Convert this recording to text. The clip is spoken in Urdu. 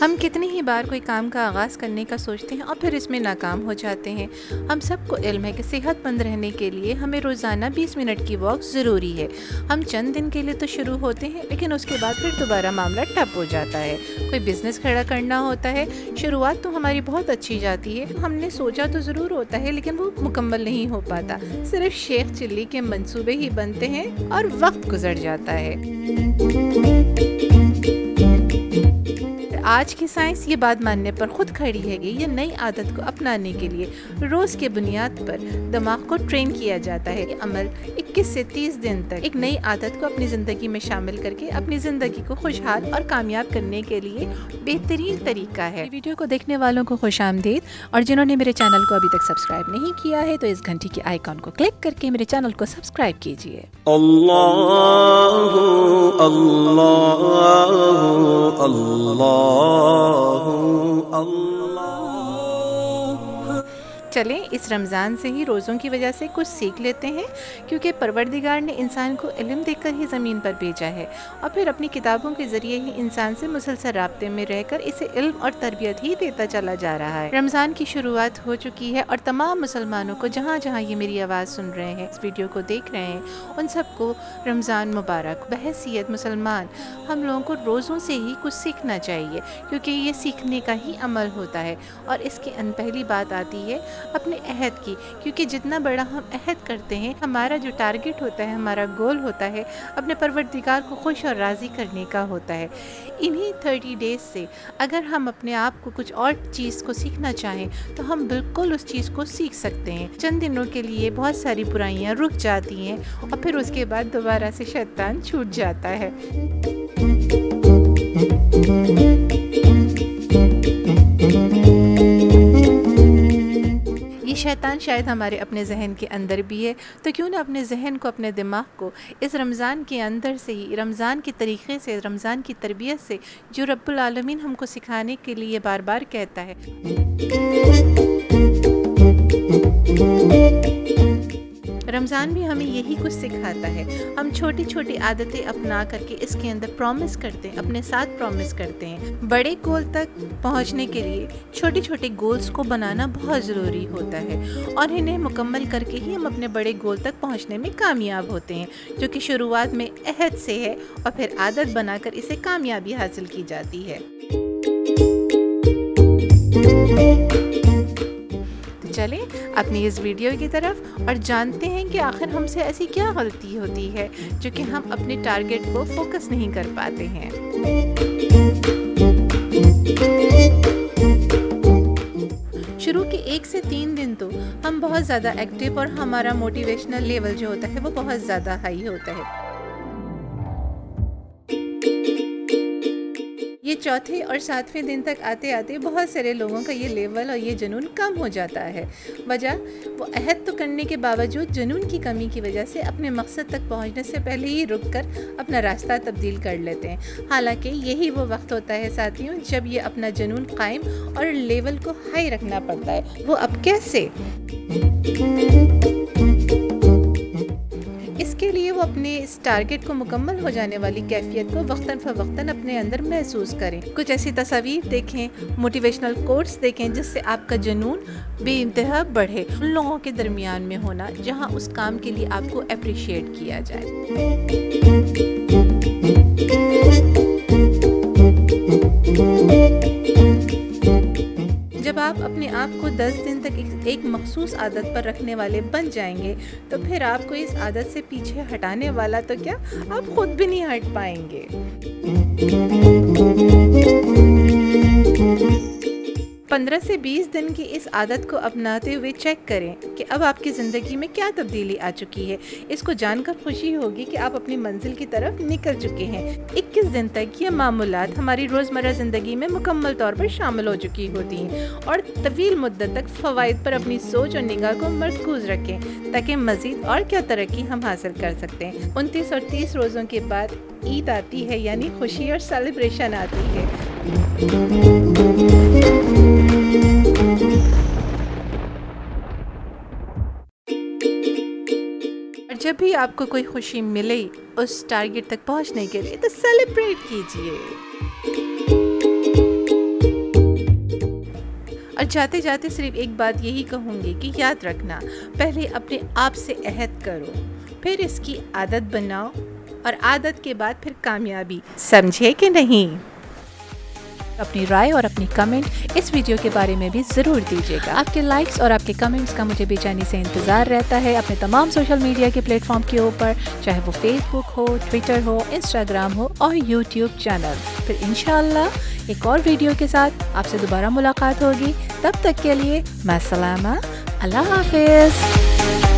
ہم کتنی ہی بار کوئی کام کا آغاز کرنے کا سوچتے ہیں اور پھر اس میں ناکام ہو جاتے ہیں۔ ہم سب کو علم ہے کہ صحت مند رہنے کے لیے ہمیں روزانہ بیس منٹ کی واک ضروری ہے۔ ہم چند دن کے لیے تو شروع ہوتے ہیں، لیکن اس کے بعد پھر دوبارہ معاملہ ٹپ ہو جاتا ہے۔ کوئی بزنس کھڑا کرنا ہوتا ہے، شروعات تو ہماری بہت اچھی جاتی ہے۔ ہم نے سوچا تو ضرور ہوتا ہے، لیکن وہ مکمل نہیں ہو پاتا۔ صرف شیخ چلی کے منصوبے ہی بنتے ہیں اور وقت گزر جاتا ہے۔ آج کی سائنس یہ بات ماننے پر خود کھڑی ہے کہ یہ نئی عادت کو اپنانے کے لیے روز کے بنیاد پر دماغ کو ٹرین کیا جاتا ہے۔ یہ عمل اکیس سے تیس دن تک ایک نئی عادت کو اپنی زندگی میں شامل کر کے اپنی زندگی کو خوشحال اور کامیاب کرنے کے لیے بہترین طریقہ ہے۔ ویڈیو کو دیکھنے والوں کو خوش آمدید اور جنہوں نے میرے چینل کو ابھی تک سبسکرائب نہیں کیا ہے تو اس گھنٹی کے آئیکن کو کلک کر کے میرے چینل کو سبسکرائب کیجیے۔ اللہ اللہ اللہ چلیں، اس رمضان سے ہی روزوں کی وجہ سے کچھ سیکھ لیتے ہیں، کیونکہ پروردگار نے انسان کو علم دے کر ہی زمین پر بھیجا ہے۔ اور پھر اپنی کتابوں کے ذریعے ہی انسان سے مسلسل رابطے میں رہ کر اسے علم اور تربیت ہی دیتا چلا جا رہا ہے۔ رمضان کی شروعات ہو چکی ہے اور تمام مسلمانوں کو جہاں جہاں یہ میری آواز سن رہے ہیں، اس ویڈیو کو دیکھ رہے ہیں، ان سب کو رمضان مبارک۔ بحثیت مسلمان، ہم لوگوں کو روزوں سے ہی کچھ سیکھنا چاہیے، کیونکہ یہ سیکھنے کا ہی عمل ہوتا ہے۔ اور اس کے ان پہلی بات آتی ہے اپنے عہد کی۔ کیونکہ جتنا بڑا ہم عہد کرتے ہیں، ہمارا جو ٹارگٹ ہوتا ہے، ہمارا گول ہوتا ہے، اپنے پروردگار کو خوش اور راضی کرنے کا ہوتا ہے۔ انہی تھرٹی ڈیز سے اگر ہم اپنے آپ کو کچھ اور چیز کو سیکھنا چاہیں، تو ہم بالکل اس چیز کو سیکھ سکتے ہیں۔ چند دنوں کے لیے بہت ساری برائیاں رک جاتی ہیں اور پھر اس کے بعد دوبارہ سے شیطان چھوٹ جاتا ہے۔ شیطان شاید ہمارے اپنے ذہن کے اندر بھی ہے، تو کیوں نہ اپنے ذہن کو، اپنے دماغ کو اس رمضان کے اندر سے ہی، رمضان کے طریقے سے، رمضان کی تربیت سے جو رب العالمین ہم کو سکھانے کے لیے بار بار کہتا ہے۔ رمضان بھی ہمیں یہی کچھ سکھاتا ہے۔ ہم چھوٹی چھوٹی عادتیں اپنا کر کے اس کے اندر پرومس کرتے ہیں، اپنے ساتھ پرومس کرتے ہیں۔ بڑے گول تک پہنچنے کے لیے چھوٹے چھوٹے گولز کو بنانا بہت ضروری ہوتا ہے۔ اور انہیں مکمل کر کے ہی ہم اپنے بڑے گول تک پہنچنے میں کامیاب ہوتے ہیں، جو کہ شروعات میں عہد سے ہے اور پھر عادت بنا کر اسے کامیابی حاصل کی جاتی ہے۔ چلیں اپنی اس ویڈیو کی طرف اور جانتے ہیں کہ آخر ہم سے ایسی کیا غلطی ہوتی ہے جو کہ ہم اپنے ٹارگٹ کو فوکس نہیں کر پاتے ہیں۔ شروع کے ایک سے تین دن تو ہم بہت زیادہ ایکٹیو اور ہمارا موٹیویشنل لیول جو ہوتا ہے وہ بہت زیادہ ہائی ہوتا ہے۔ یہ چوتھے اور ساتویں دن تک آتے آتے بہت سارے لوگوں کا یہ لیول اور یہ جنون کم ہو جاتا ہے۔ وجہ، وہ عہد تو کرنے کے باوجود جنون کی کمی کی وجہ سے اپنے مقصد تک پہنچنے سے پہلے ہی رک کر اپنا راستہ تبدیل کر لیتے ہیں۔ حالانکہ یہی وہ وقت ہوتا ہے ساتھیوں جب یہ اپنا جنون قائم اور لیول کو ہائی رکھنا پڑتا ہے۔ وہ اب کیسے؟ وہ اپنے اس ٹارگٹ کو مکمل ہو جانے والی کیفیت کو وقتاً فوقتاً اپنے اندر محسوس کریں۔ کچھ ایسی تصاویر دیکھیں موٹیویشنل کورس دیکھیں جس سے آپ کا جنون بے انتہا بڑھے۔ ان لوگوں کے درمیان میں ہونا، جہاں اس کام کے لیے آپ کو اپریشیٹ کیا جائے۔ آپ آپ کو دس دن تک ایک مخصوص عادت پر رکھنے والے بن جائیں گے، تو پھر آپ کو اس عادت سے پیچھے ہٹانے والا تو کیا آپ خود بھی نہیں ہٹ پائیں گے۔ پندرہ سے بیس دن کی اس عادت کو اپناتے ہوئے چیک کریں کہ اب آپ کی زندگی میں کیا تبدیلی آ چکی ہے۔ اس کو جان کر خوشی ہوگی کہ آپ اپنی منزل کی طرف نکل چکے ہیں۔ اکیس دن تک یہ معمولات ہماری روزمرہ زندگی میں مکمل طور پر شامل ہو چکی ہوتی ہیں اور طویل مدت تک فوائد پر اپنی سوچ اور نگاہ کو مرکوز رکھیں تاکہ مزید اور کیا ترقی ہم حاصل کر سکتے ہیں۔ انتیس اور تیس روزوں کے بعد عید آتی ہے یعنی خوشی اور سیلیبریشن آتی ہے۔ جب بھی آپ کو کوئی خوشی ملے، اس ٹارگٹ تک پہنچنے کے لیے تو سیلیبریٹ کیجیے اور جاتے جاتے صرف ایک بات یہی کہوں گی کہ یاد رکھنا، پہلے اپنے آپ سے عہد کرو، پھر اس کی عادت بناؤ اور عادت کے بعد پھر کامیابی، سمجھے کہ نہیں؟ اپنی رائے اور اپنی کمنٹ اس ویڈیو کے بارے میں بھی ضرور دیجیے گا۔ آپ کے لائکس اور آپ کے کمنٹس کا مجھے بے چینی سے انتظار رہتا ہے اپنے تمام سوشل میڈیا کے پلیٹ فارم کے اوپر، چاہے وہ فیس بک ہو ٹویٹر ہو انسٹاگرام ہو اور یوٹیوب چینل پھر انشاءاللہ ایک اور ویڈیو کے ساتھ آپ سے دوبارہ ملاقات ہوگی۔ تب تک کے لیے میں سلامہ۔ اللہ حافظ۔